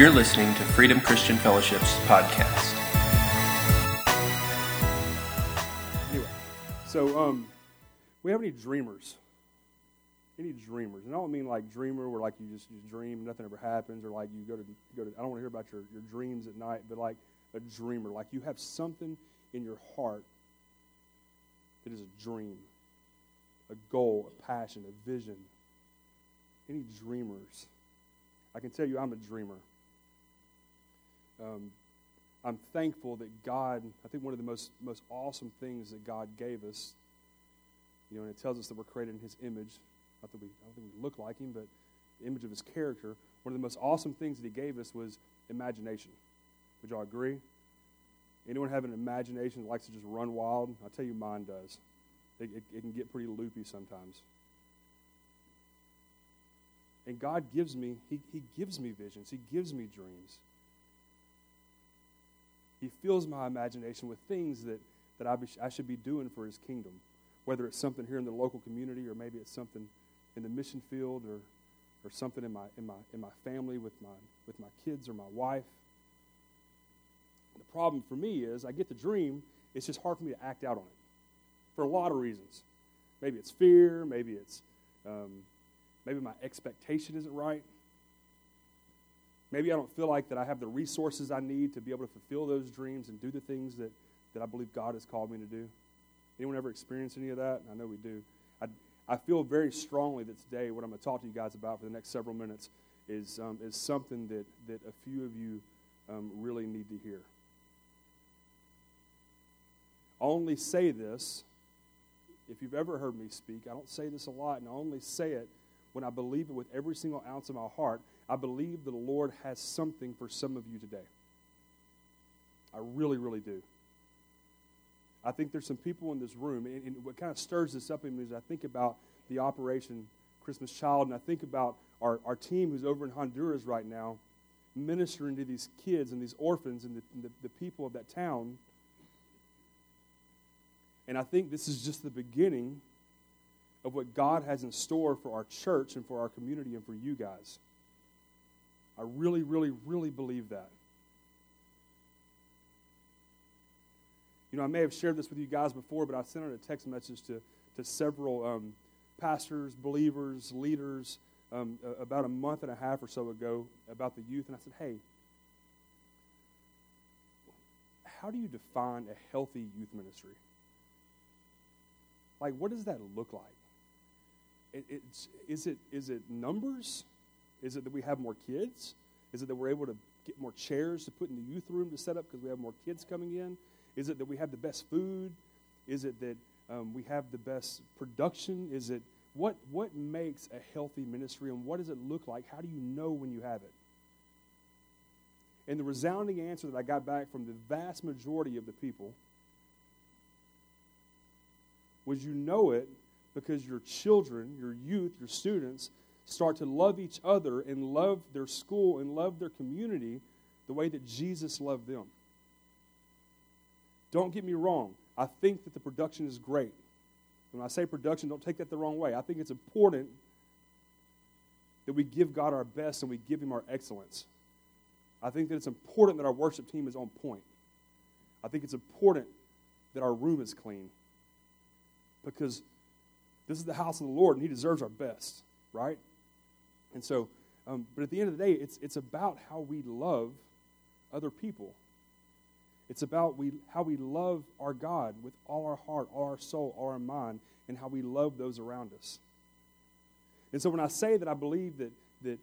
You're listening to Freedom Christian Fellowship's podcast. Anyway, so um, we have any dreamers? Any dreamers? And I don't mean like dreamer where like you just, you dream, nothing ever happens, or like you go to go to. I don't want to hear about your, your dreams at night, but like a dreamer, like you have something in your heart that is a dream, a goal, a passion, a vision. Any dreamers? I can tell you, I'm a dreamer. Um, I'm thankful that God, I think one of the most, most awesome things that God gave us, you know, and it tells us that we're created in His image. Not that we, I don't think we look like Him, but the image of His character. One of the most awesome things that He gave us was imagination. Would y'all agree? Anyone have an imagination that likes to just run wild? I'll tell you, mine does. It, it, it can get pretty loopy sometimes. And God gives me, he, he gives me visions. He gives me dreams. He fills my imagination with things that, that I, be, I should be doing for His kingdom, whether it's something here in the local community or maybe it's something in the mission field or, or something in my, in, my, in my family with my, with my kids or my wife. The problem for me is I get the dream, it's just hard for me to act out on it for a lot of reasons. Maybe it's fear, maybe it's um, maybe my expectation isn't right. Maybe I don't feel like that I have the resources I need to be able to fulfill those dreams and do the things that, that I believe God has called me to do. Anyone ever experience any of that? I know we do. I, I feel very strongly that today, what I'm going to talk to you guys about for the next several minutes, is, um, is something that, that a few of you um, really need to hear. I only say this, if you've ever heard me speak, I don't say this a lot, and I only say it when I believe it with every single ounce of my heart I believe the Lord has something for some of you today. I really, really do. I think there's some people in this room, and, and what kind of stirs this up in me is I think about the Operation Christmas Child, and I think about our, our team who's over in Honduras right now, ministering to these kids and these orphans and the, and the, the people of that town. And I think this is just the beginning of what God has in store for our church and for our community and for you guys. I really, really, really believe that. You know, I may have shared this with you guys before, but I sent out a text message to, to several um, pastors, believers, leaders um, about a month and a half or so ago about the youth. And I said, hey, how do you define a healthy youth ministry? Like, what does that look like? It, is, it, is it numbers? Is it that we have more kids? Is it that we're able to get more chairs to put in the youth room to set up because we have more kids coming in? Is it that we have the best food? Is it that um, we have the best production? Is it what what makes a healthy ministry and what does it look like? How do you know when you have it? And the resounding answer that I got back from the vast majority of the people was you know it because your children, your youth, your students start to love each other and love their school and love their community the way that Jesus loved them. Don't get me wrong. I think that the production is great. When I say production, don't take that the wrong way. I think it's important that we give God our best and we give Him our excellence. I think that it's important that our worship team is on point. I think it's important that our room is clean because this is the house of the Lord and He deserves our best, right? And so, um, but at the end of the day, it's, it's about how we love other people. It's about we, how we love our God with all our heart, all our soul, all our mind, and how we love those around us. And so when I say that I believe that, that,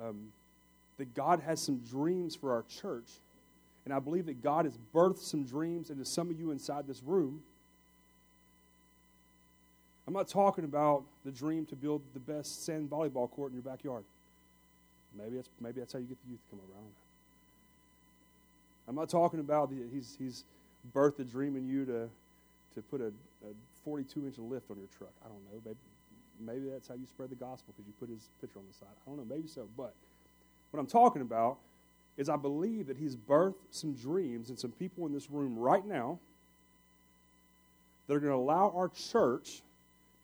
um, that God has some dreams for our church, and I believe that God has birthed some dreams into some of you inside this room, I'm not talking about the dream to build the best sand volleyball court in your backyard. Maybe that's, maybe that's how you get the youth to come around. I'm not talking about the, he's, he's birthed a dream in you to, to put a, a 42 inch lift on your truck. I don't know. Maybe, maybe that's how you spread the gospel because you put his picture on the side. I don't know. Maybe so. But what I'm talking about is I believe that he's birthed some dreams in some people in this room right now that are going to allow our church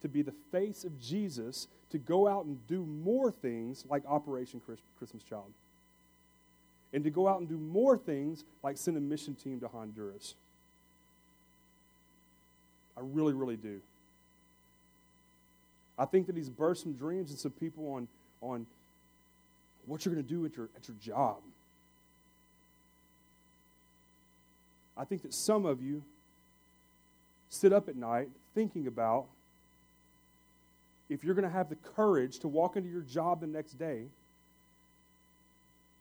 to be the face of Jesus to go out and do more things like Operation Christmas Child. and to go out and do more things like send a mission team to Honduras. I really, really do. I think that he's burst some dreams in some people on, on what you're going to do at your, at your job. I think that some of you sit up at night thinking about if you're going to have the courage to walk into your job the next day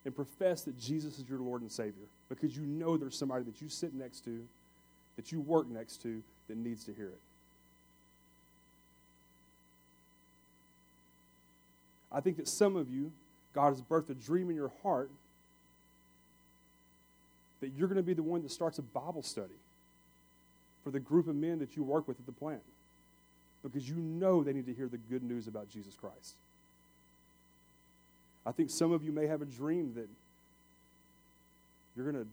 and profess that Jesus is your Lord and Savior because you know there's somebody that you sit next to, that you work next to, that needs to hear it. I think that some of you, God has birthed a dream in your heart that you're going to be the one that starts a Bible study for the group of men that you work with at the plant because you know they need to hear the good news about Jesus Christ. I think some of you may have a dream that you're going to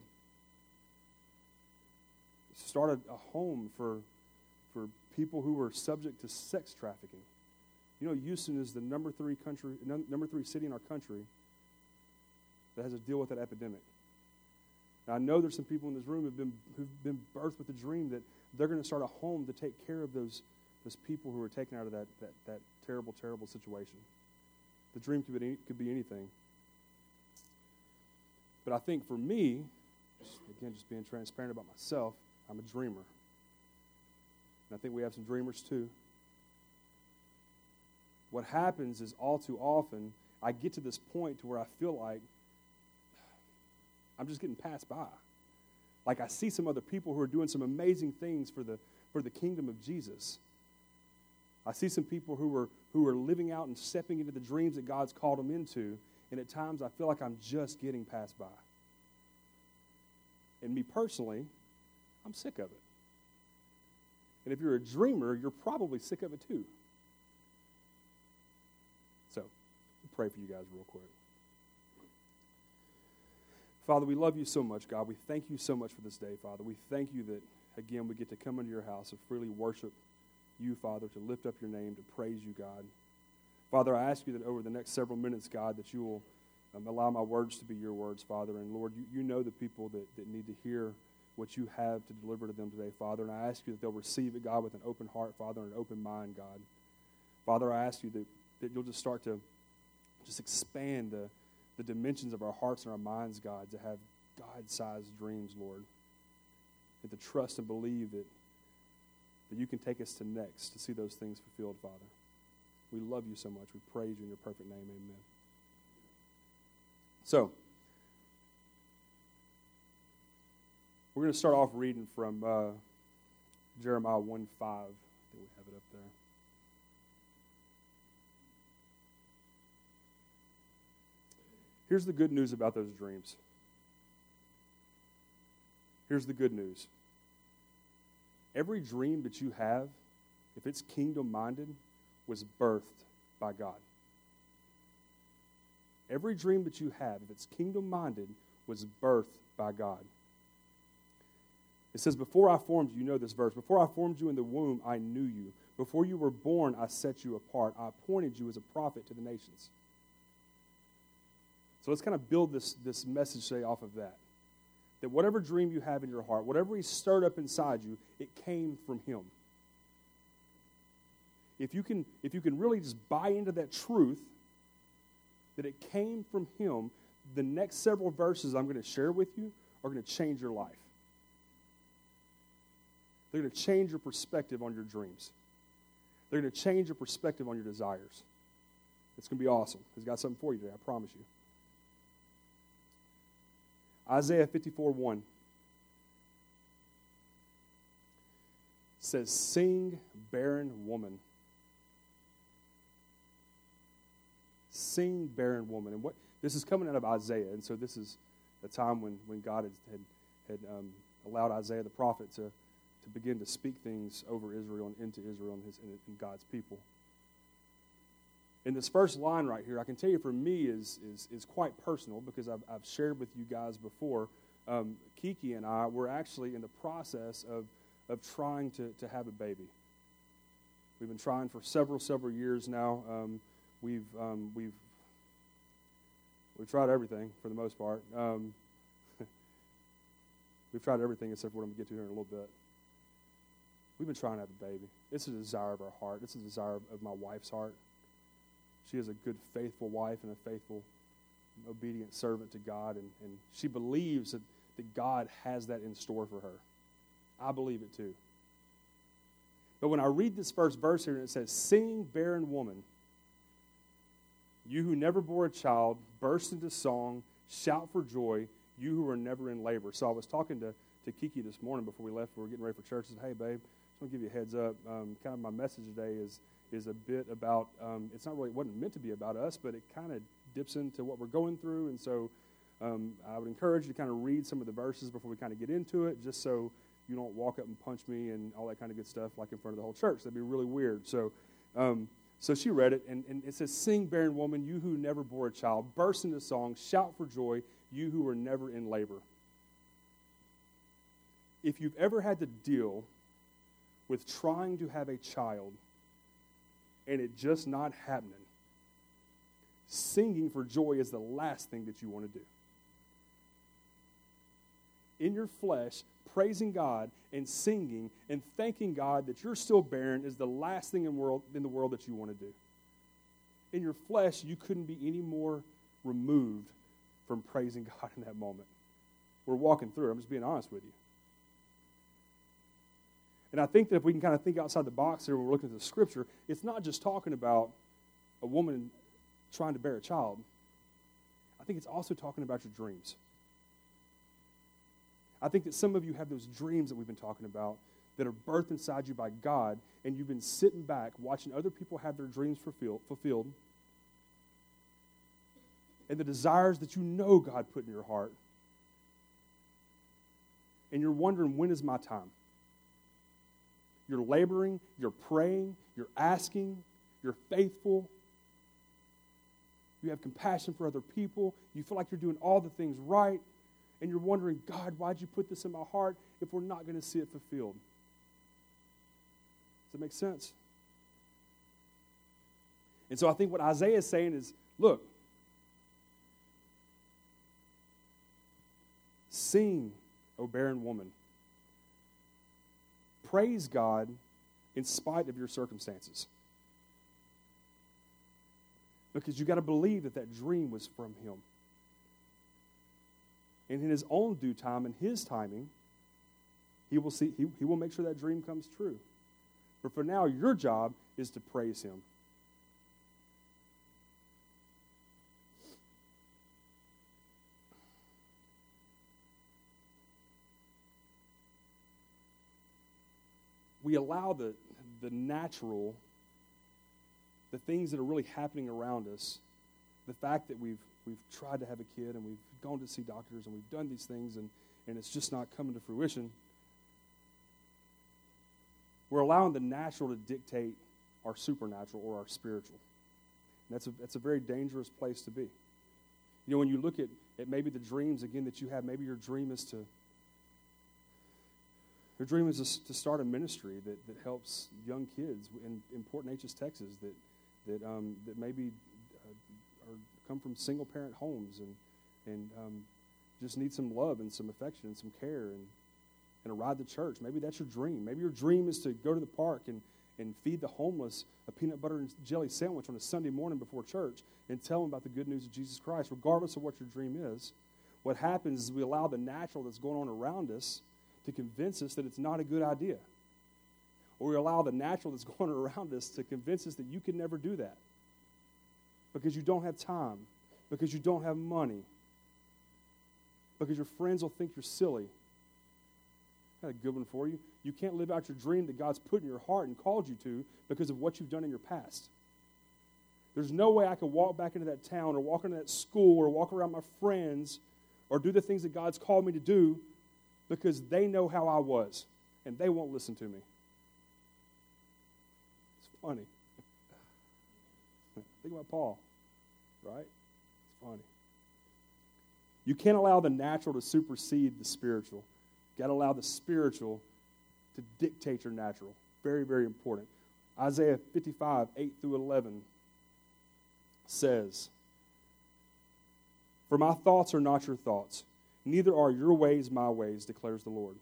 start a, a, home for, for people who are subject to sex trafficking. You know, Houston is the number three country, number three city in our country that has to deal with that epidemic. Now, I know there's some people in this room who've been, who've been birthed with the dream that they're going to start a home to take care of those, those people who are taken out of that, that, that terrible, terrible situation. The dream could be, could be anything. But I think for me, again, just being transparent about myself, I'm a dreamer. And I think we have some dreamers too. What happens is all too often, I get to this point to where I feel like I'm just getting passed by. Like I see some other people who are doing some amazing things for the, for the kingdom of Jesus. I see some people who are, who are living out and stepping into the dreams that God's called them into, and at times I feel like I'm just getting passed by. And me personally, I'm sick of it. And if you're a dreamer, you're probably sick of it too. So, pray for you guys real quick. Father, we love you so much, God. We thank you so much for this day, Father. We thank you that, again, we get to come into your house and freely worship you, Father, to lift up your name, to praise you, God. Father, I ask you that over the next several minutes, God, that you will um, allow my words to be your words, Father. And Lord, you, you know the people that, that need to hear what you have to deliver to them today, Father. And I ask you that they'll receive it, God, with an open heart, Father, and an open mind, God. Father, I ask you that, that you'll just start to just expand the, the dimensions of our hearts and our minds, God, to have God sized dreams, Lord. And to trust and believe that, you can take us to next to see those things fulfilled, Father. We love you so much. We praise you in your perfect name. Amen. So, we're going to start off reading from uh, Jeremiah 1 5. I think we have it up there. Here's the good news about those dreams. Here's the good news. Every dream that you have, if it's kingdom minded, was birthed by God. Every dream that you have, if it's kingdom minded, was birthed by God. It says, Before I formed you, you know this verse, before I formed you in the womb, I knew you. Before you were born, I set you apart. I appointed you as a prophet to the nations. So let's kind of build this, this message today off of that. That whatever dream you have in your heart, whatever He stirred up inside you, it came from Him. If you can, if you can really just buy into that truth, that it came from Him, the next several verses I'm going to share with you are going to change your life. They're going to change your perspective on your dreams. They're going to change your perspective on your desires. It's going to be awesome. He's got something for you today, I promise you. Isaiah 54 1 says, Sing, barren woman. Sing, barren woman. And what this is coming out of Isaiah, and so this is a time when, when God had, had, um, allowed Isaiah the prophet to, to begin to speak things over Israel and into Israel and, his, and God's people in this first line right here, I can tell you for me is, is, is quite personal because I've, I've shared with you guys before. Um, Kiki and I were actually in the process of, of trying to, to have a baby. We've been trying for several, several years now. Um, we've, um, we've We've tried everything for the most part. Um, we've tried everything except for what I'm going to get to here in a little bit. We've been trying to have a baby. It's a desire of our heart. It's a desire of my wife's heart. She is a good, faithful wife and a faithful, obedient servant to God, and, and she believes that, that God has that in store for her. I believe it too. But when I read this first verse here and it says, Sing, barren woman, you who never bore a child, burst into song, shout for joy, you who are never in labor. So I was talking to, to Kiki this morning before we left. We were getting ready for church. I said, Hey, babe, I just want to give you a heads up. Um, kind of my message today is, is a bit about, um, it's not really, it wasn't meant to be about us, but it kind of dips into what we're going through. And so um, I would encourage you to kind of read some of the verses before we kind of get into it, just so you don't walk up and punch me and all that kind of good stuff like in front of the whole church. That'd be really weird. So, um, so she read it, and, and it says, Sing, barren woman, you who never bore a child, burst into song, shout for joy, you who were never in labor. If you've ever had to deal with trying to have a child and it just not happening, singing for joy is the last thing that you want to do. In your flesh, praising God and singing and thanking God that you're still barren is the last thing in, world, in the world that you want to do. In your flesh, you couldn't be any more removed from praising God in that moment. We're walking through. I'm just being honest with you. And I think that if we can kind of think outside the box here when we're looking at the scripture, it's not just talking about a woman trying to bear a child. I think it's also talking about your dreams. I think that some of you have those dreams that we've been talking about that are birthed inside you by God, and you've been sitting back watching other people have their dreams fulfilled, and the desires that you know God put in your heart. And you're wondering, when is my time? You're laboring, you're praying, you're asking, you're faithful. You have compassion for other people. You feel like you're doing all the things right and you're wondering, God, why'd you put this in my heart if we're not going to see it fulfilled? Does that make sense? And so I think what Isaiah is saying is look, sing, O oh, barren woman. Praise God in spite of your circumstances. Because you've got to believe that that dream was from Him and in his own due time and his timing, he will see he, he will make sure that dream comes true. But for now, your job is to praise him. We allow the, the natural, the things that are really happening around us, the fact that we've we've tried to have a kid and we've gone to see doctors and we've done these things and, and it's just not coming to fruition. We're allowing the natural to dictate our supernatural or our spiritual. And that's a, that's a very dangerous place to be. You know, when you look at, at maybe the dreams, again, that you have, maybe your dream is to, your dream is to, to start a ministry that, that helps young kids in, in Port Neches, Texas, that, that, um, that maybe uh, are come from single parent homes and, and um, just need some love and some affection and some care and, and a ride to church. Maybe that's your dream. Maybe your dream is to go to the park and, and feed the homeless a peanut butter and jelly sandwich on a Sunday morning before church and tell them about the good news of Jesus Christ, regardless of what your dream is. What happens is we allow the natural that's going on around us to convince us that it's not a good idea. Or we allow the natural that's going around us to convince us that you can never do that because you don't have time, because you don't have money, because your friends will think you're silly. Got a good one for you. You can't live out your dream that God's put in your heart and called you to because of what you've done in your past. There's no way I can walk back into that town or walk into that school or walk around my friends or do the things that God's called me to do because they know how I was and they won't listen to me. It's funny. Think about Paul, right? It's funny. You can't allow the natural to supersede the spiritual. You got to allow the spiritual to dictate your natural. Very, very important. Isaiah 55, 8 through 11 says, For my thoughts are not your thoughts, neither are your ways my ways, declares the Lord.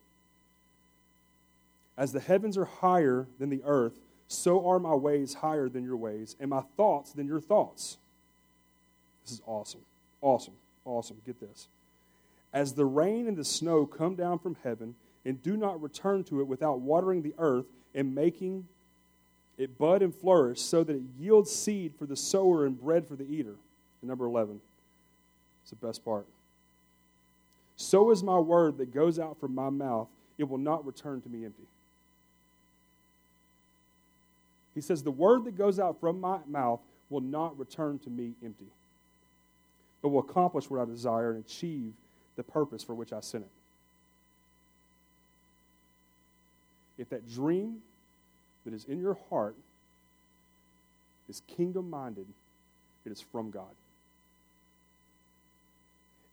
As the heavens are higher than the earth, so are my ways higher than your ways, and my thoughts than your thoughts. This is awesome. Awesome. Awesome. Get this. As the rain and the snow come down from heaven and do not return to it without watering the earth and making it bud and flourish, so that it yields seed for the sower and bread for the eater. And number 11. It's the best part. So is my word that goes out from my mouth, it will not return to me empty. He says, The word that goes out from my mouth will not return to me empty, but will accomplish what I desire and achieve the purpose for which I sent it. If that dream that is in your heart is kingdom minded, it is from God.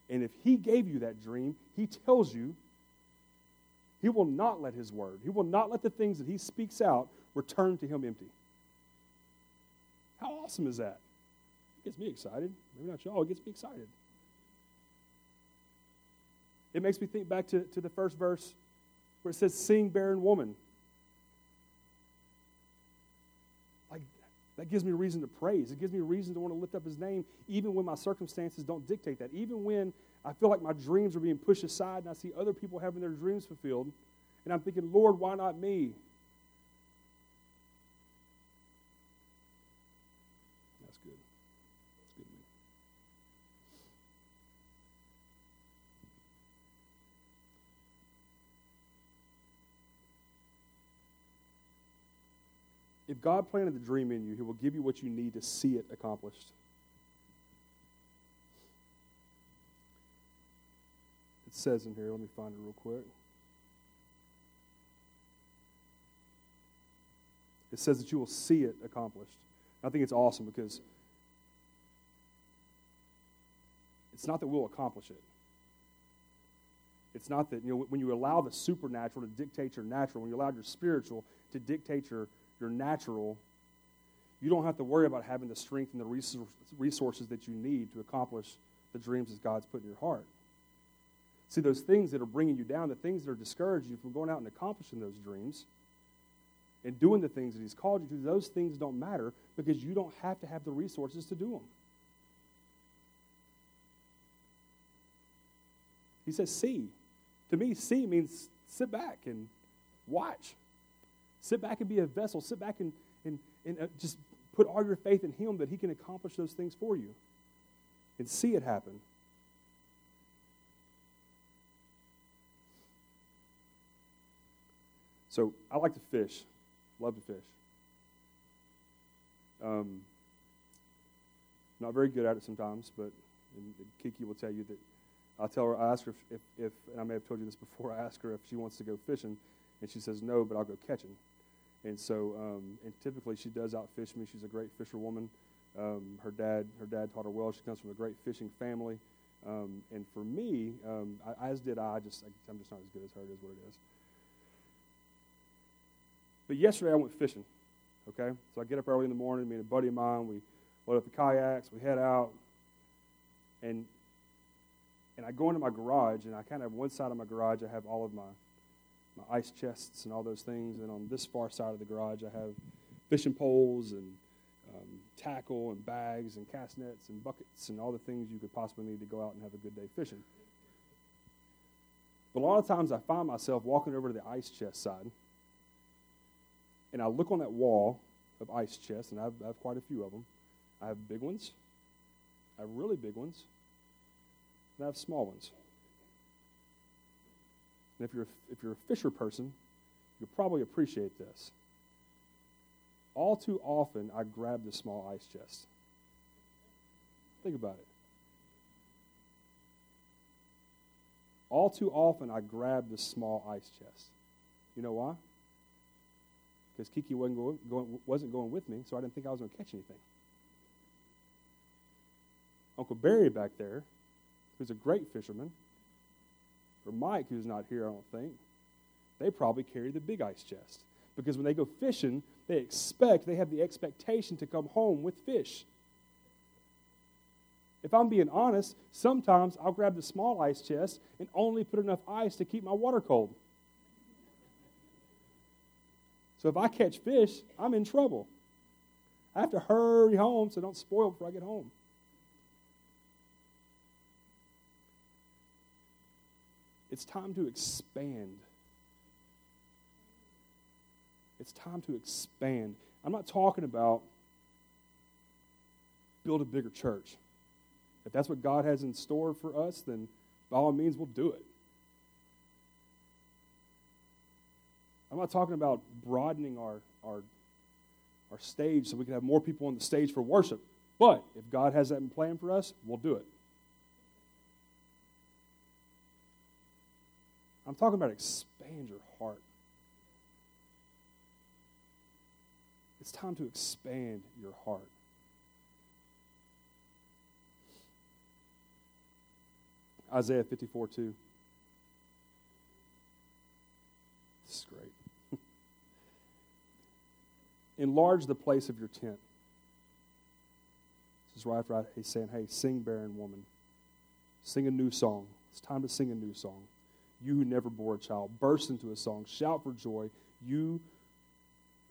And if He gave you that dream, He tells you He will not let His word, He will not let the things that He speaks out return to Him empty. How awesome is that? It gets me excited. Maybe not y'all, it gets me excited. It makes me think back to, to the first verse where it says, Sing, barren woman. Like, that gives me reason to praise. It gives me reason to want to lift up his name, even when my circumstances don't dictate that. Even when I feel like my dreams are being pushed aside and I see other people having their dreams fulfilled. And I'm thinking, Lord, why not me? God planted the dream in you, He will give you what you need to see it accomplished. It says in here, let me find it real quick. It says that you will see it accomplished. I think it's awesome because it's not that we'll accomplish it. It's not that, you know, when you allow the supernatural to dictate your natural, when you allow your spiritual to dictate your, your natural, you don't have to worry about having the strength and the resources that you need to accomplish the dreams that God's put in your heart. See, those things that are bringing you down, the things that are discouraging you from going out and accomplishing those dreams and doing the things that He's called you to, those things don't matter because you don't have to have the resources to do them. He says, see. To me, see means sit back and watch. Sit back and be a vessel. Sit back and, and, and uh, just put all your faith in Him that He can accomplish those things for you and see it happen. So I like to fish, love to fish. Um, not very good at it sometimes, but Kiki will tell you that I'll tell her, I ask her if, if, if, and I may have told you this before, I ask her if she wants to go fishing, and she says no, but I'll go catching. And so, um, and typically she does outfish me. She's a great fisherwoman. Um, her dad, her dad taught her well. She comes from a great fishing family. Um, and for me, um, I, as did I, just I, I'm just not as good as her. It is what it is. But yesterday I went fishing. Okay, so I get up early in the morning. Me and a buddy of mine, we load up the kayaks, we head out, and and I go into my garage, and I kind of have one side of my garage I have all of my my ice chests and all those things, and on this far side of the garage I have fishing poles and um, tackle and bags and cast nets and buckets and all the things you could possibly need to go out and have a good day fishing. But a lot of times I find myself walking over to the ice chest side and I look on that wall of ice chests, and I have, I have quite a few of them. I have big ones, I have really big ones, and I have small ones. And if you're, if you're a fisher person, you'll probably appreciate this. All too often, I grab the small ice chest. Think about it. All too often, I grab the small ice chest. You know why? because Kiki wasn't going, going, wasn't going with me, so I didn't think I was going to catch anything. Uncle Barry back there, who's a great fisherman, or Mike, who's not here, I don't think, they probably carry the big ice chest. Because when they go fishing, they expect, they have the expectation to come home with fish. If I'm being honest, sometimes I'll grab the small ice chest and only put enough ice to keep my water cold. So if I catch fish, I'm in trouble. I have to hurry home so don't spoil before I get home. It's time to expand. It's time to expand. I'm not talking about build a bigger church. If that's what God has in store for us, then by all means, we'll do it. I'm not talking about broadening our, our, our stage so we can have more people on the stage for worship. But if God has that in plan for us, we'll do it. I'm talking about expand your heart. It's time to expand your heart. Isaiah 54 2. This is great. Enlarge the place of your tent. This is right after he's saying, Hey, sing, barren woman. Sing a new song. It's time to sing a new song. You who never bore a child, burst into a song. Shout for joy, you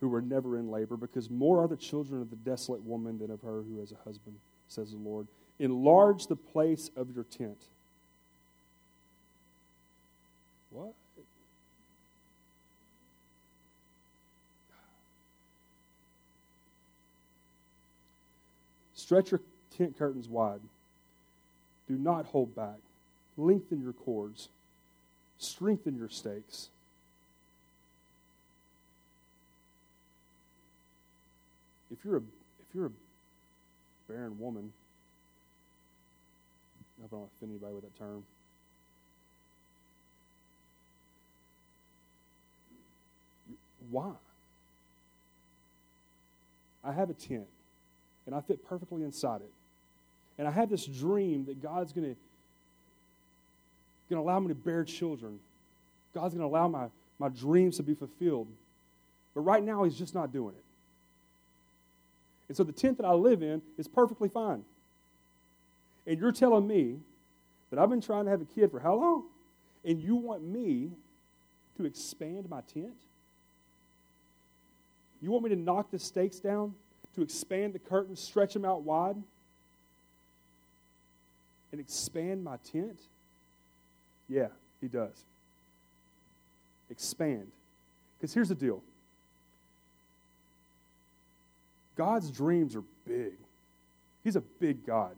who were never in labor, because more are the children of the desolate woman than of her who has a husband, says the Lord. Enlarge the place of your tent what? Stretch your tent curtains wide. Do not hold back. Lengthen your cords. Strengthen your stakes. If you're a if you're a barren woman, I don't offend anybody with that term. Why? I have a tent, and I fit perfectly inside it. And I have this dream that God's going to going to allow me to bear children. God's going to allow my, my dreams to be fulfilled. But right now, He's just not doing it. And so the tent that I live in is perfectly fine. And you're telling me that I've been trying to have a kid for how long? And you want me to expand my tent? You want me to knock the stakes down, to expand the curtains, stretch them out wide, and expand my tent? Yeah, he does. Expand. Because here's the deal God's dreams are big, He's a big God.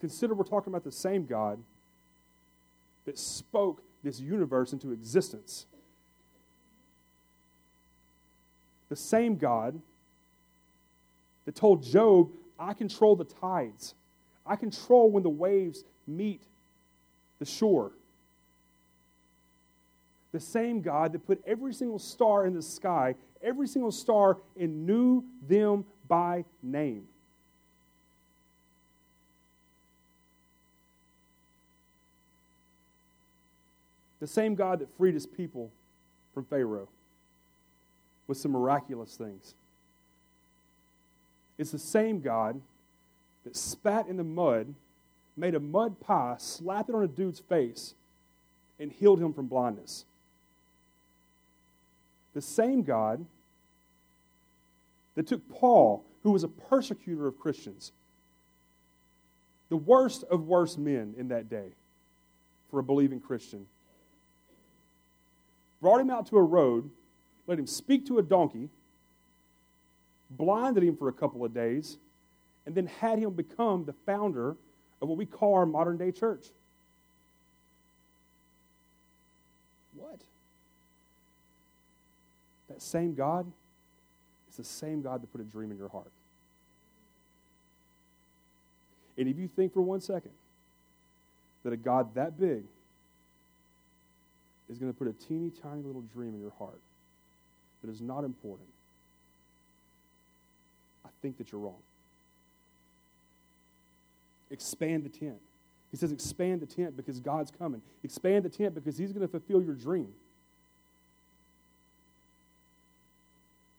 Consider we're talking about the same God that spoke this universe into existence. the same God that told Job, I control the tides, I control when the waves meet the shore. The same God that put every single star in the sky, every single star, and knew them by name. The same God that freed his people from Pharaoh with some miraculous things. It's the same God that spat in the mud, made a mud pie, slapped it on a dude's face, and healed him from blindness. The same God that took Paul, who was a persecutor of Christians, the worst of worst men in that day for a believing Christian, brought him out to a road let him speak to a donkey, blinded him for a couple of days, and then had him become the founder of what we call our modern day church. What? That same God is the same God that put a dream in your heart. And if you think for one second that a God that big is going to put a teeny tiny little dream in your heart, that is not important, I think that you're wrong. Expand the tent. He says, expand the tent because God's coming. Expand the tent because He's going to fulfill your dream.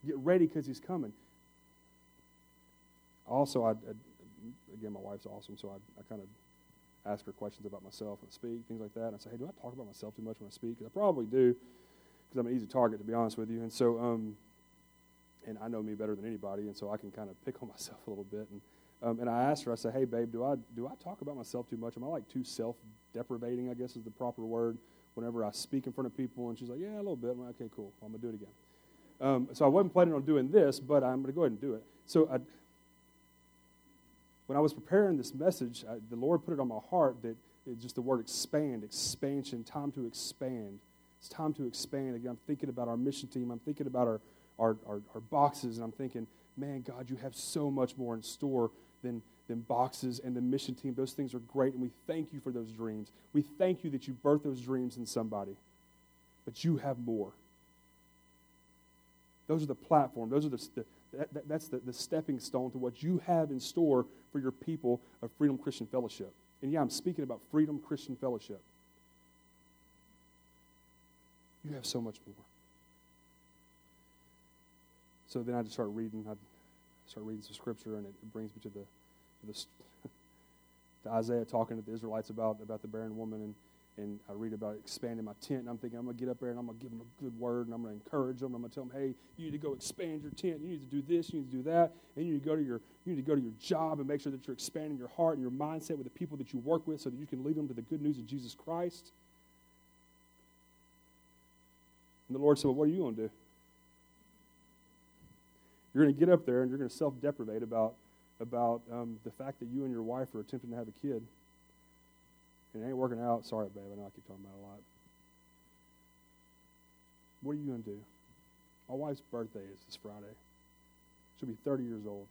Get ready because He's coming. Also, I, I, again, my wife's awesome, so I, I kind of ask her questions about myself I speak, things like that. And I say, hey, do I talk about myself too much when I speak? Because I probably do, because I'm an easy target, to be honest with you. And so, um, and I know me better than anybody, and so I can kind of pick on myself a little bit. And um, and I asked her, I said, hey, babe, do I do I talk about myself too much? Am I like too self-deprivating? I guess is the proper word. Whenever I speak in front of people, and she's like, yeah, a little bit. I'm like, okay, cool. I'm gonna do it again. Um, so I wasn't planning on doing this, but I'm gonna go ahead and do it. So I, when I was preparing this message, I, the Lord put it on my heart that it, just the word expand, expansion, time to expand. It's time to expand. Again, I'm thinking about our mission team. I'm thinking about our, our, our, our boxes, and I'm thinking, man, God, you have so much more in store than, than boxes and the mission team. Those things are great, and we thank you for those dreams. We thank you that you birthed those dreams in somebody, but you have more. Those are the platform. Those are the, the that, that, that's the, the stepping stone to what you have in store for your people of Freedom Christian Fellowship. And yeah, I'm speaking about Freedom Christian Fellowship. You have so much more. So then I just start reading. I start reading some scripture, and it brings me to the, to, the, to Isaiah talking to the Israelites about, about the barren woman. And, and I read about expanding my tent. And I'm thinking, I'm going to get up there and I'm going to give them a good word and I'm going to encourage them. I'm going to tell them, hey, you need to go expand your tent. You need to do this. You need to do that. And you need to go to your, you need to go to your job and make sure that you're expanding your heart and your mindset with the people that you work with so that you can lead them to the good news of Jesus Christ. And the Lord said, well, what are you to do? You're going to get up there and you're going to self deprecate about, about um, the fact that you and your wife are attempting to have a kid. And it ain't working out. Sorry, babe. I know I keep talking about a lot. What are you going to do? My wife's birthday is this Friday. She'll be 30 years old.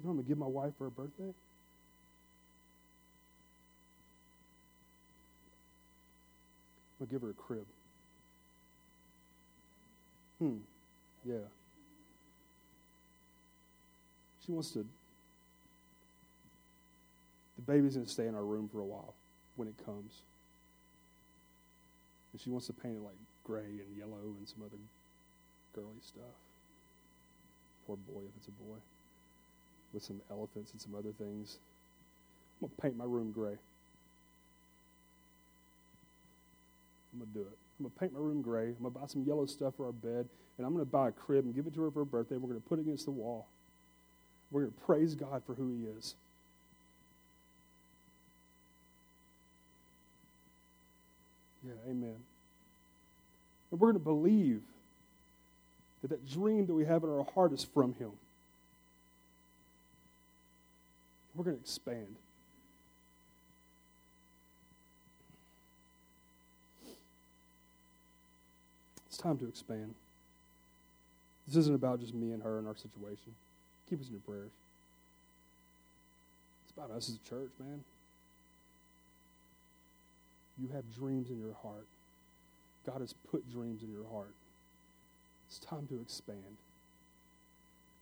You know I'm going to give my wife for her birthday? I'm going to give her a crib. Hmm. Yeah. She wants to. The baby's going to stay in our room for a while when it comes. And she wants to paint it like gray and yellow and some other girly stuff. Poor boy, if it's a boy. With some elephants and some other things. I'm going to paint my room gray. I'm going to do it. I'm going to paint my room gray. I'm going to buy some yellow stuff for our bed. And I'm going to buy a crib and give it to her for her birthday. We're going to put it against the wall. We're going to praise God for who He is. Yeah, amen. And we're going to believe that that dream that we have in our heart is from Him. We're going to expand. It's time to expand. This isn't about just me and her and our situation. Keep us in your prayers. It's about us as a church, man. You have dreams in your heart. God has put dreams in your heart. It's time to expand.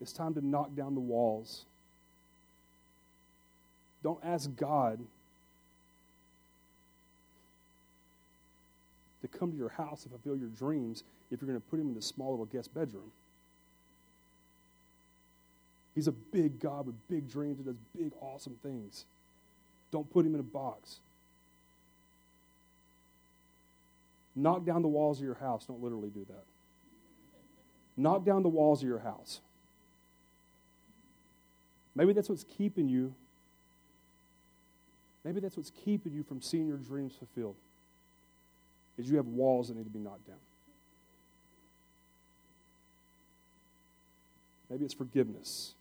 It's time to knock down the walls. Don't ask God to come to your house and fulfill your dreams if you're going to put him in this small little guest bedroom. He's a big God with big dreams and does big, awesome things. Don't put him in a box. Knock down the walls of your house. Don't literally do that. Knock down the walls of your house. Maybe that's what's keeping you. Maybe that's what's keeping you from seeing your dreams fulfilled. Is you have walls that need to be knocked down. Maybe it's forgiveness.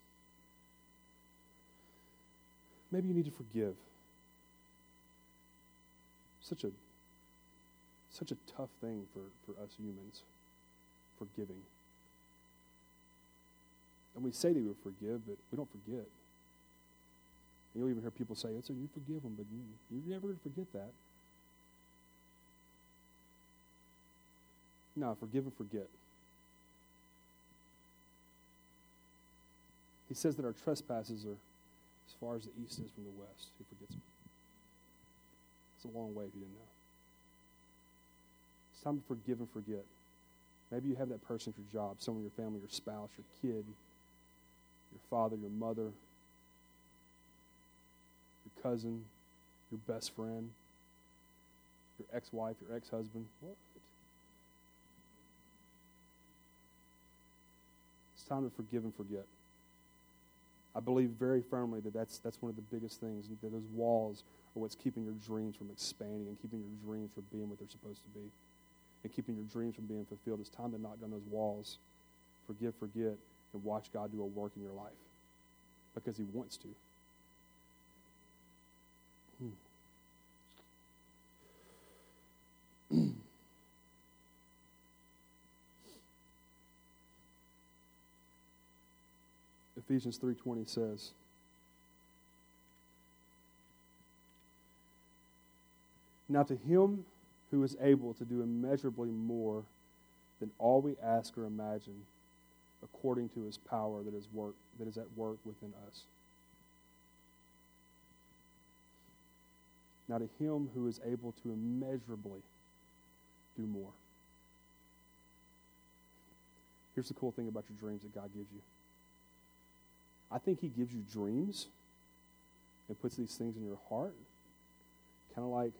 Maybe you need to forgive. Such a such a tough thing for, for us humans, forgiving. And we say that we forgive, but we don't forget. And you'll even hear people say, "So you forgive them, but you you're never going to forget that." No, forgive and forget. He says that our trespasses are as far as the east is from the west. He forgets them. It's a long way if you didn't know. It's time to forgive and forget. Maybe you have that person at your job, someone in your family, your spouse, your kid, your father, your mother, your cousin, your best friend, your ex wife, your ex husband. What? Time to forgive and forget. I believe very firmly that that's, that's one of the biggest things, that those walls are what's keeping your dreams from expanding and keeping your dreams from being what they're supposed to be and keeping your dreams from being fulfilled. It's time to knock down those walls, forgive, forget, and watch God do a work in your life because He wants to. Ephesians 3:20 says Now to him who is able to do immeasurably more than all we ask or imagine according to his power that is work that is at work within us. Now to him who is able to immeasurably do more. Here's the cool thing about your dreams that God gives you. I think he gives you dreams and puts these things in your heart, kind of like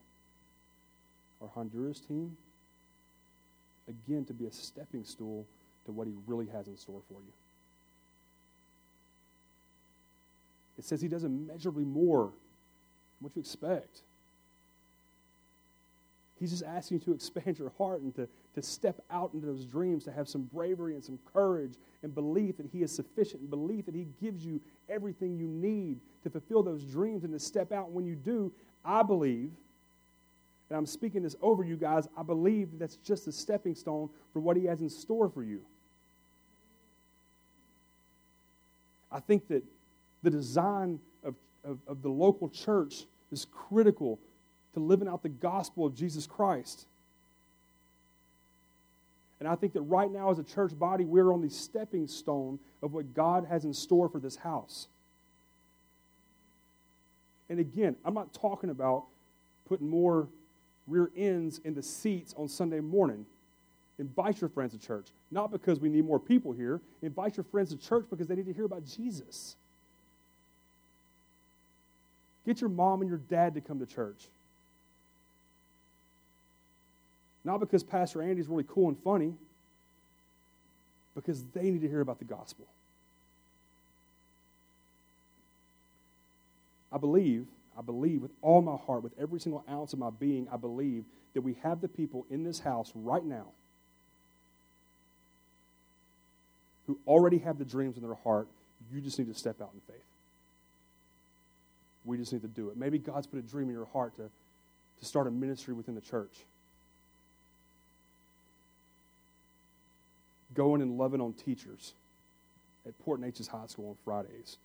our Honduras team, again, to be a stepping stool to what he really has in store for you. It says he does immeasurably more than what you expect. He's just asking you to expand your heart and to, to step out into those dreams, to have some bravery and some courage and belief that He is sufficient and belief that He gives you everything you need to fulfill those dreams and to step out. And when you do, I believe, and I'm speaking this over you guys, I believe that that's just a stepping stone for what He has in store for you. I think that the design of, of, of the local church is critical to living out the gospel of Jesus Christ. And I think that right now, as a church body, we're on the stepping stone of what God has in store for this house. And again, I'm not talking about putting more rear ends in the seats on Sunday morning. Invite your friends to church, not because we need more people here. Invite your friends to church because they need to hear about Jesus. Get your mom and your dad to come to church. Not because Pastor Andy's really cool and funny, because they need to hear about the gospel. I believe, I believe with all my heart, with every single ounce of my being, I believe that we have the people in this house right now who already have the dreams in their heart. You just need to step out in faith. We just need to do it. Maybe God's put a dream in your heart to, to start a ministry within the church. Going and loving on teachers at Port Neches High School on Fridays.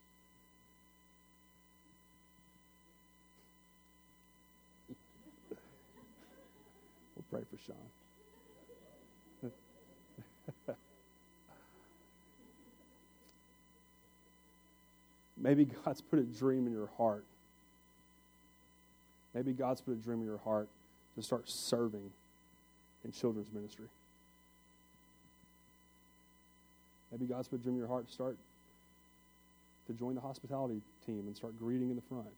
we'll pray for Sean. Maybe God's put a dream in your heart. Maybe God's put a dream in your heart to start serving in children's ministry. Maybe God's put a dream in your heart to start to join the hospitality team and start greeting in the front.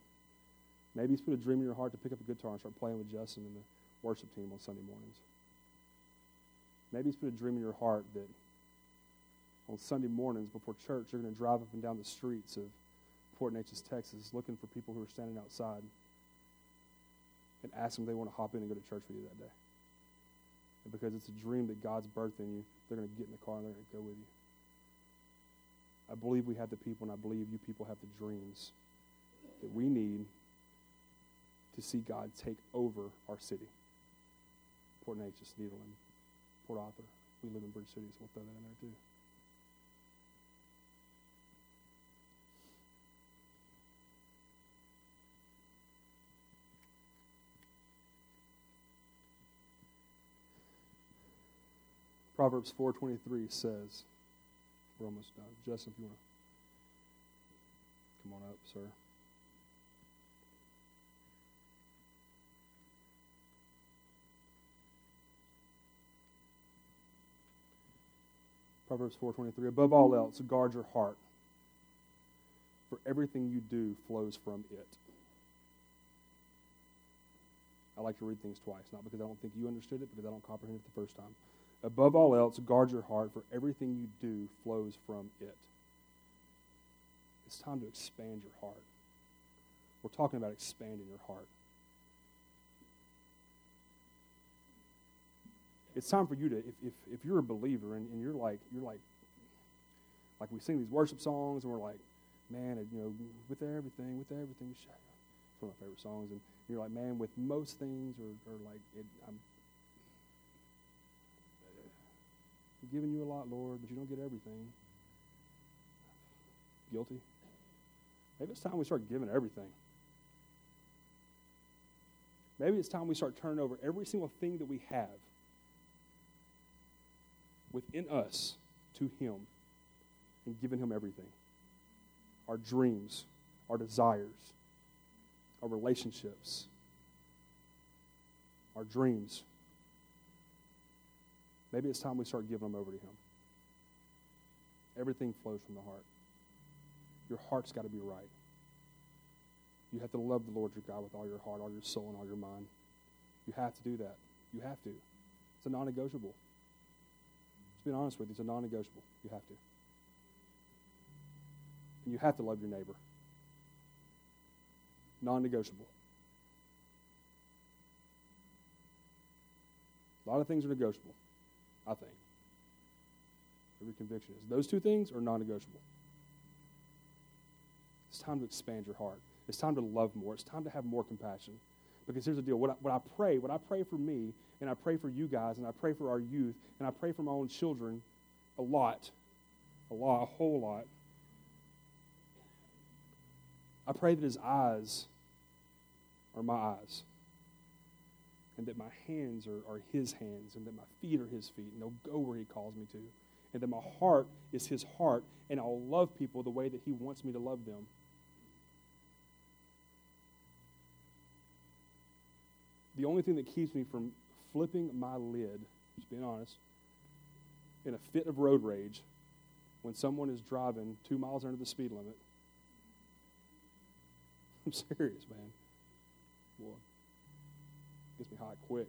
Maybe He's put a dream in your heart to pick up a guitar and start playing with Justin and the worship team on Sunday mornings. Maybe He's put a dream in your heart that on Sunday mornings before church, you're going to drive up and down the streets of Port Neches, Texas, looking for people who are standing outside and ask them if they want to hop in and go to church with you that day. And because it's a dream that God's birthed in you, they're going to get in the car and they're going to go with you. I believe we have the people, and I believe you people have the dreams that we need to see God take over our city. Port Neches, Nederland, Port Arthur. We live in Bridge City, so we'll throw that in there too. Proverbs 4:23 says, we're almost done. Justin, if you want to come on up, sir. Proverbs 4:23 Above all else, guard your heart, for everything you do flows from it. I like to read things twice, not because I don't think you understood it, because I don't comprehend it the first time. Above all else, guard your heart, for everything you do flows from it. It's time to expand your heart. We're talking about expanding your heart. It's time for you to, if, if, if you're a believer and, and you're like, you're like, like we sing these worship songs and we're like, man, you know, with everything, with everything, it's one of my favorite songs. And you're like, man, with most things, or, or like, it, I'm giving you a lot, Lord, but you don't get everything. Guilty. Maybe it's time we start giving everything. Maybe it's time we start turning over every single thing that we have within us to Him and giving Him everything our dreams, our desires, our relationships, our dreams. Maybe it's time we start giving them over to Him. Everything flows from the heart. Your heart's got to be right. You have to love the Lord your God with all your heart, all your soul, and all your mind. You have to do that. You have to. It's a non negotiable. Just being honest with you, it's a non negotiable. You have to. And you have to love your neighbor. Non negotiable. A lot of things are negotiable, I think. Every conviction is. Those two things are non negotiable. It's time to expand your heart. It's time to love more. It's time to have more compassion. Because here's the deal what I, what I pray, what I pray for me, and I pray for you guys, and I pray for our youth, and I pray for my own children a lot, a lot, a whole lot. I pray that his eyes are my eyes, and that my hands are, are his hands, and that my feet are his feet, and they'll go where he calls me to, and that my heart is his heart, and I'll love people the way that he wants me to love them. the only thing that keeps me from flipping my lid, just being honest, in a fit of road rage when someone is driving two miles under the speed limit. I'm serious, man. Boy, gets me hot quick.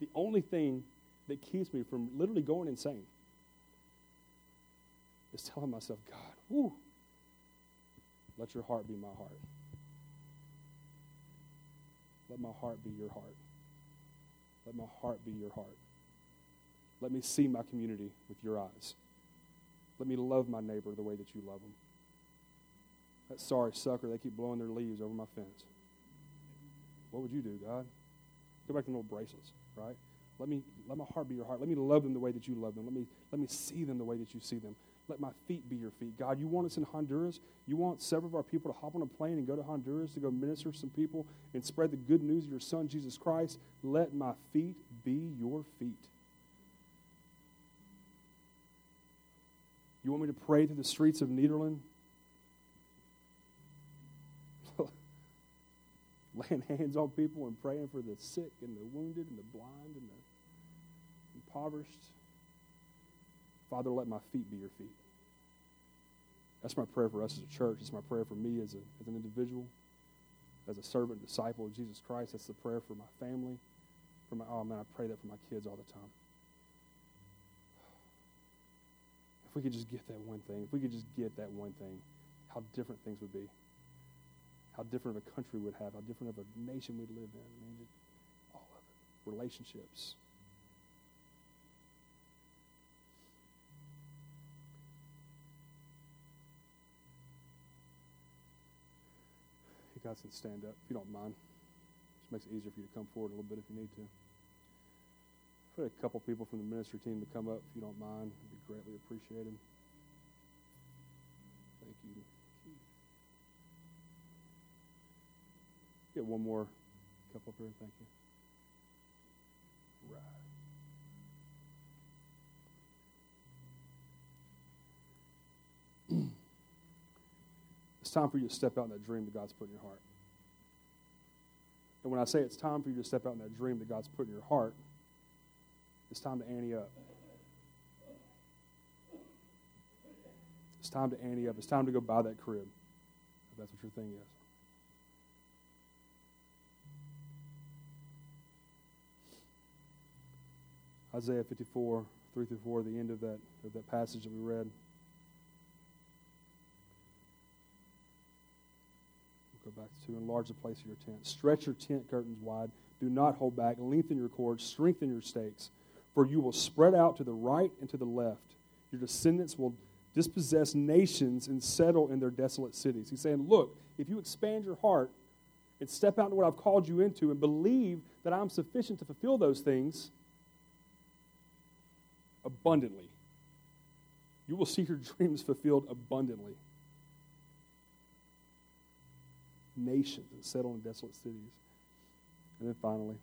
The only thing that keeps me from literally going insane is telling myself, God, let your heart be my heart. Let my heart be your heart. Let my heart be your heart. Let me see my community with your eyes. Let me love my neighbor the way that you love them. That sorry sucker, they keep blowing their leaves over my fence. What would you do, God? Go back to the little bracelets, right? Let me let my heart be your heart. Let me love them the way that you love them. Let me let me see them the way that you see them. Let my feet be your feet. God, you want us in Honduras. You want several of our people to hop on a plane and go to Honduras to go minister to some people and spread the good news of your son, Jesus Christ. Let my feet be your feet. You want me to pray through the streets of Nederland? Laying hands on people and praying for the sick and the wounded and the blind and the impoverished. Father, let my feet be your feet. That's my prayer for us as a church. It's my prayer for me as, a, as an individual, as a servant, disciple of Jesus Christ. That's the prayer for my family. For my, oh man, I pray that for my kids all the time. If we could just get that one thing, if we could just get that one thing, how different things would be. How different of a country we'd have, how different of a nation we'd live in. I mean, all of it. Relationships, You guys can stand up if you don't mind. Just makes it easier for you to come forward a little bit if you need to. Put a couple people from the ministry team to come up if you don't mind. It'd be greatly appreciated. Thank you. get one more cup up here? Thank you. Right. it's time for you to step out in that dream that God's put in your heart. And when I say it's time for you to step out in that dream that God's put in your heart, it's time to ante up. It's time to ante up. It's time to go buy that crib if that's what your thing is. Isaiah 54, 3 through 4, the end of that, of that passage that we read. We'll go back to enlarge the place of your tent. Stretch your tent curtains wide. Do not hold back. Lengthen your cords. Strengthen your stakes. For you will spread out to the right and to the left. Your descendants will dispossess nations and settle in their desolate cities. He's saying, Look, if you expand your heart and step out into what I've called you into and believe that I'm sufficient to fulfill those things abundantly, you will see your dreams fulfilled abundantly. Nations and settle in desolate cities. And then finally,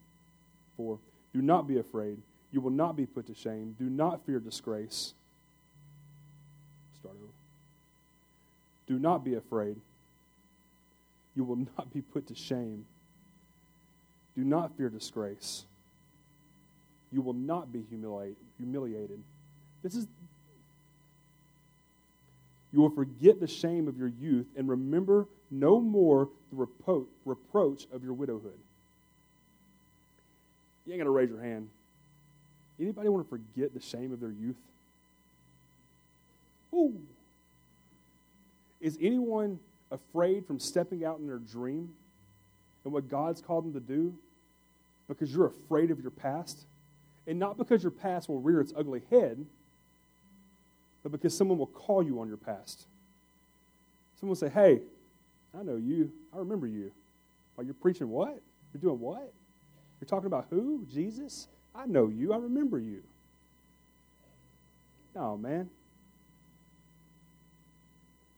four, do not be afraid. You will not be put to shame. Do not fear disgrace. Start over. Do not be afraid. You will not be put to shame. Do not fear disgrace. You will not be humiliate, humiliated. This is you will forget the shame of your youth and remember no more the repro- reproach of your widowhood. You ain't going to raise your hand. Anybody want to forget the shame of their youth? Ooh. Is anyone afraid from stepping out in their dream and what God's called them to do because you're afraid of your past? And not because your past will rear its ugly head, but because someone will call you on your past. Someone will say, Hey, I know you. I remember you. Are you're preaching what? You're doing what? You're talking about who? Jesus? I know you. I remember you. No, man.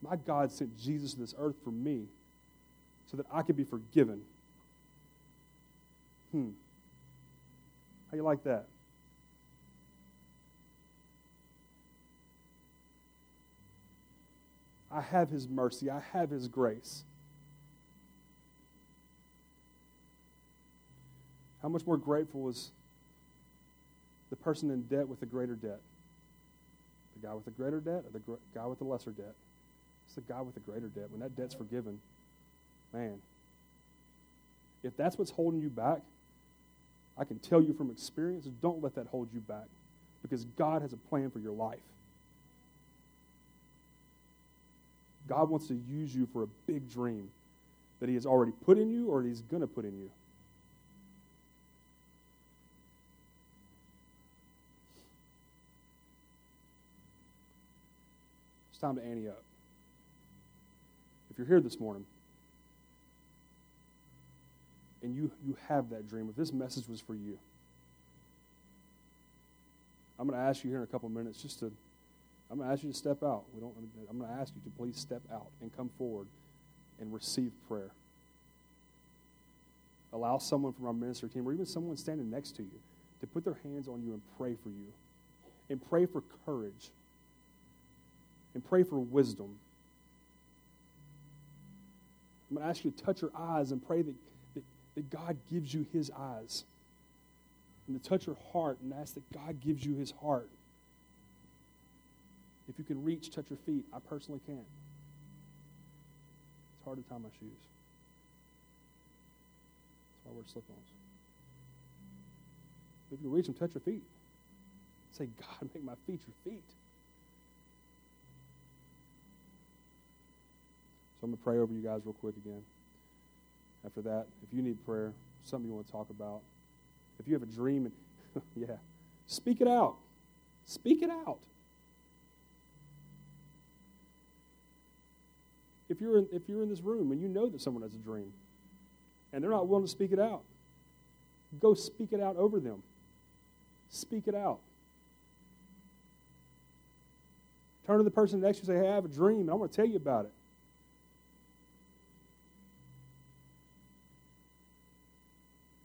My God sent Jesus to this earth for me so that I could be forgiven. Hmm. How you like that? I have his mercy. I have his grace. How much more grateful is the person in debt with the greater debt? The guy with the greater debt or the gr- guy with the lesser debt? It's the guy with the greater debt. When that debt's forgiven, man, if that's what's holding you back, I can tell you from experience, don't let that hold you back because God has a plan for your life. God wants to use you for a big dream that He has already put in you or He's going to put in you. It's time to ante up. If you're here this morning and you, you have that dream, if this message was for you, I'm going to ask you here in a couple minutes just to I'm going to ask you to step out. We don't, I'm going to ask you to please step out and come forward and receive prayer. Allow someone from our ministry team or even someone standing next to you to put their hands on you and pray for you. And pray for courage. And pray for wisdom. I'm going to ask you to touch your eyes and pray that, that, that God gives you his eyes. And to touch your heart and ask that God gives you his heart. If you can reach, touch your feet. I personally can't. It's hard to tie my shoes. That's why I wear slip ons. If you can reach them, touch your feet. Say, God, make my feet your feet. So I'm going to pray over you guys real quick again. After that, if you need prayer, something you want to talk about, if you have a dream, and yeah, speak it out. Speak it out. If you're in, if you're in this room and you know that someone has a dream and they're not willing to speak it out, go speak it out over them. Speak it out. Turn to the person next to you and say, Hey, I have a dream, and I want to tell you about it.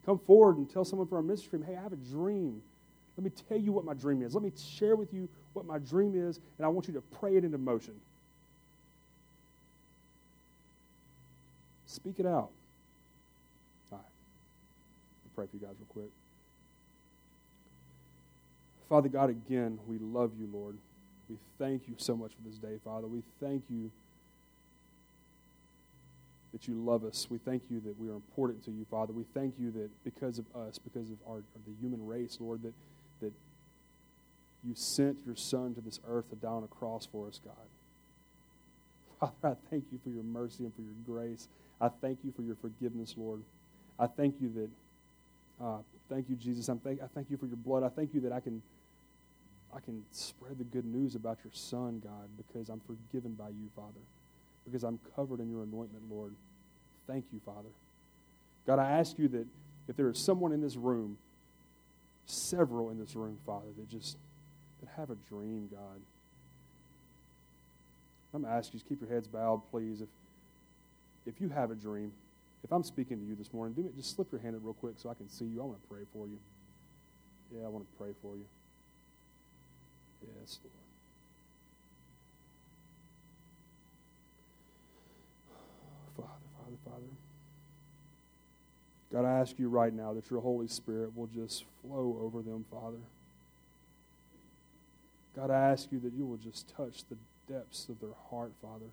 Come forward and tell someone from our ministry, Hey, I have a dream. Let me tell you what my dream is. Let me share with you what my dream is, and I want you to pray it into motion. Speak it out. All right. I'll pray for you guys real quick. Father God, again, we love you, Lord. We thank you so much for this day, Father. We thank you that you love us. We thank you that we are important to you, Father. We thank you that because of us, because of our, the human race, Lord, that, that you sent your Son to this earth to die on a cross for us, God. Father, I thank you for your mercy and for your grace. I thank you for your forgiveness, Lord. I thank you that, uh, thank you, Jesus. I'm thank, I thank you for your blood. I thank you that I can, I can spread the good news about your Son, God, because I'm forgiven by you, Father because I'm covered in your anointment, Lord. Thank you, Father. God, I ask you that if there is someone in this room, several in this room, Father, that just that have a dream, God. I'm going to ask you to keep your heads bowed, please. If if you have a dream, if I'm speaking to you this morning, do me, just slip your hand up real quick so I can see you. I want to pray for you. Yeah, I want to pray for you. Yes, Lord. Father. Father, Father. God, I ask you right now that your Holy Spirit will just flow over them, Father. God, I ask you that you will just touch the depths of their heart, Father.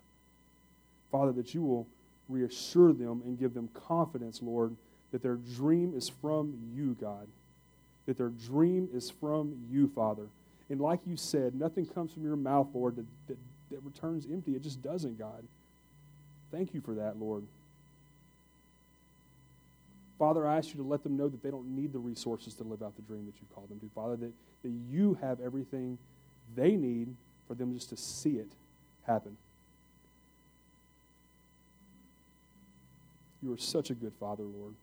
Father, that you will reassure them and give them confidence, Lord, that their dream is from you, God. That their dream is from you, Father. And like you said, nothing comes from your mouth, Lord, that, that, that returns empty. It just doesn't, God. Thank you for that, Lord. Father, I ask you to let them know that they don't need the resources to live out the dream that you've called them to. Father, that, that you have everything they need for them just to see it happen. You are such a good Father, Lord.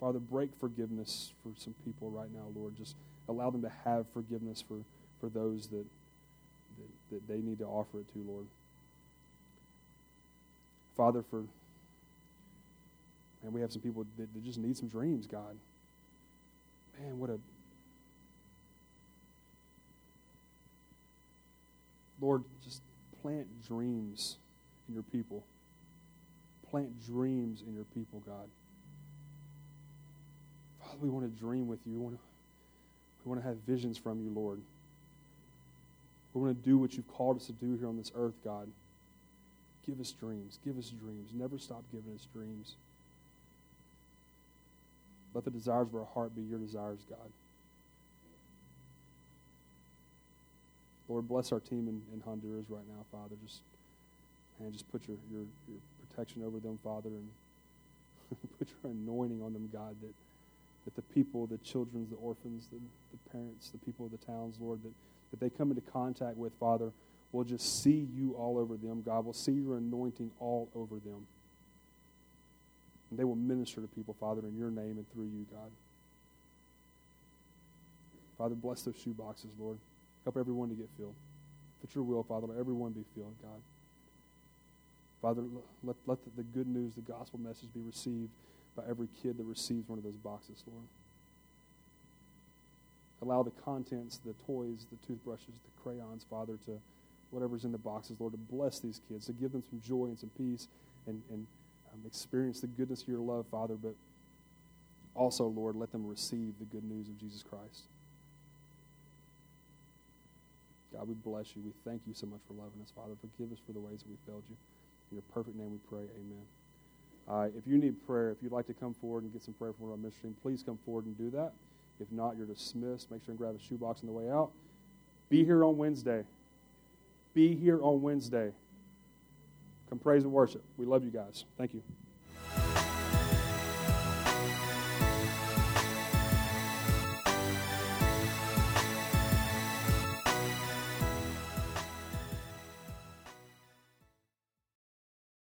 Father, break forgiveness for some people right now, Lord. Just allow them to have forgiveness for, for those that, that, that they need to offer it to, Lord. Father, for and we have some people that, that just need some dreams, God. Man, what a. Lord, just plant dreams in your people. Plant dreams in your people, God. Father, we want to dream with you. We want to, we want to have visions from you, Lord. We want to do what you've called us to do here on this earth, God. Give us dreams. Give us dreams. Never stop giving us dreams. Let the desires of our heart be your desires, God. Lord, bless our team in, in Honduras right now, Father. Just and just put your, your, your protection over them, Father, and put your anointing on them, God, that, that the people, the children, the orphans, the, the parents, the people of the towns, Lord, that, that they come into contact with, Father, will just see you all over them, God. will see your anointing all over them. And they will minister to people, Father, in your name and through you, God. Father, bless those shoe boxes, Lord. Help everyone to get filled. If it's your will, Father, let everyone be filled, God. Father, let, let the, good news, the gospel message be received by every kid that receives one of those boxes, Lord. Allow the contents, the toys, the toothbrushes, the crayons, Father, to whatever's in the boxes, Lord, to bless these kids, to give them some joy and some peace and, and um, experience the goodness of your love, Father, but also, Lord, let them receive the good news of Jesus Christ. God, we bless you. We thank you so much for loving us, Father. Forgive us for the ways that we failed you. In your perfect name we pray. Amen. Uh, if you need prayer, if you'd like to come forward and get some prayer from our ministry, please come forward and do that. If not, you're dismissed. Make sure and grab a shoebox on the way out. Be here on Wednesday. Be here on Wednesday. Come praise and worship. We love you guys. Thank you.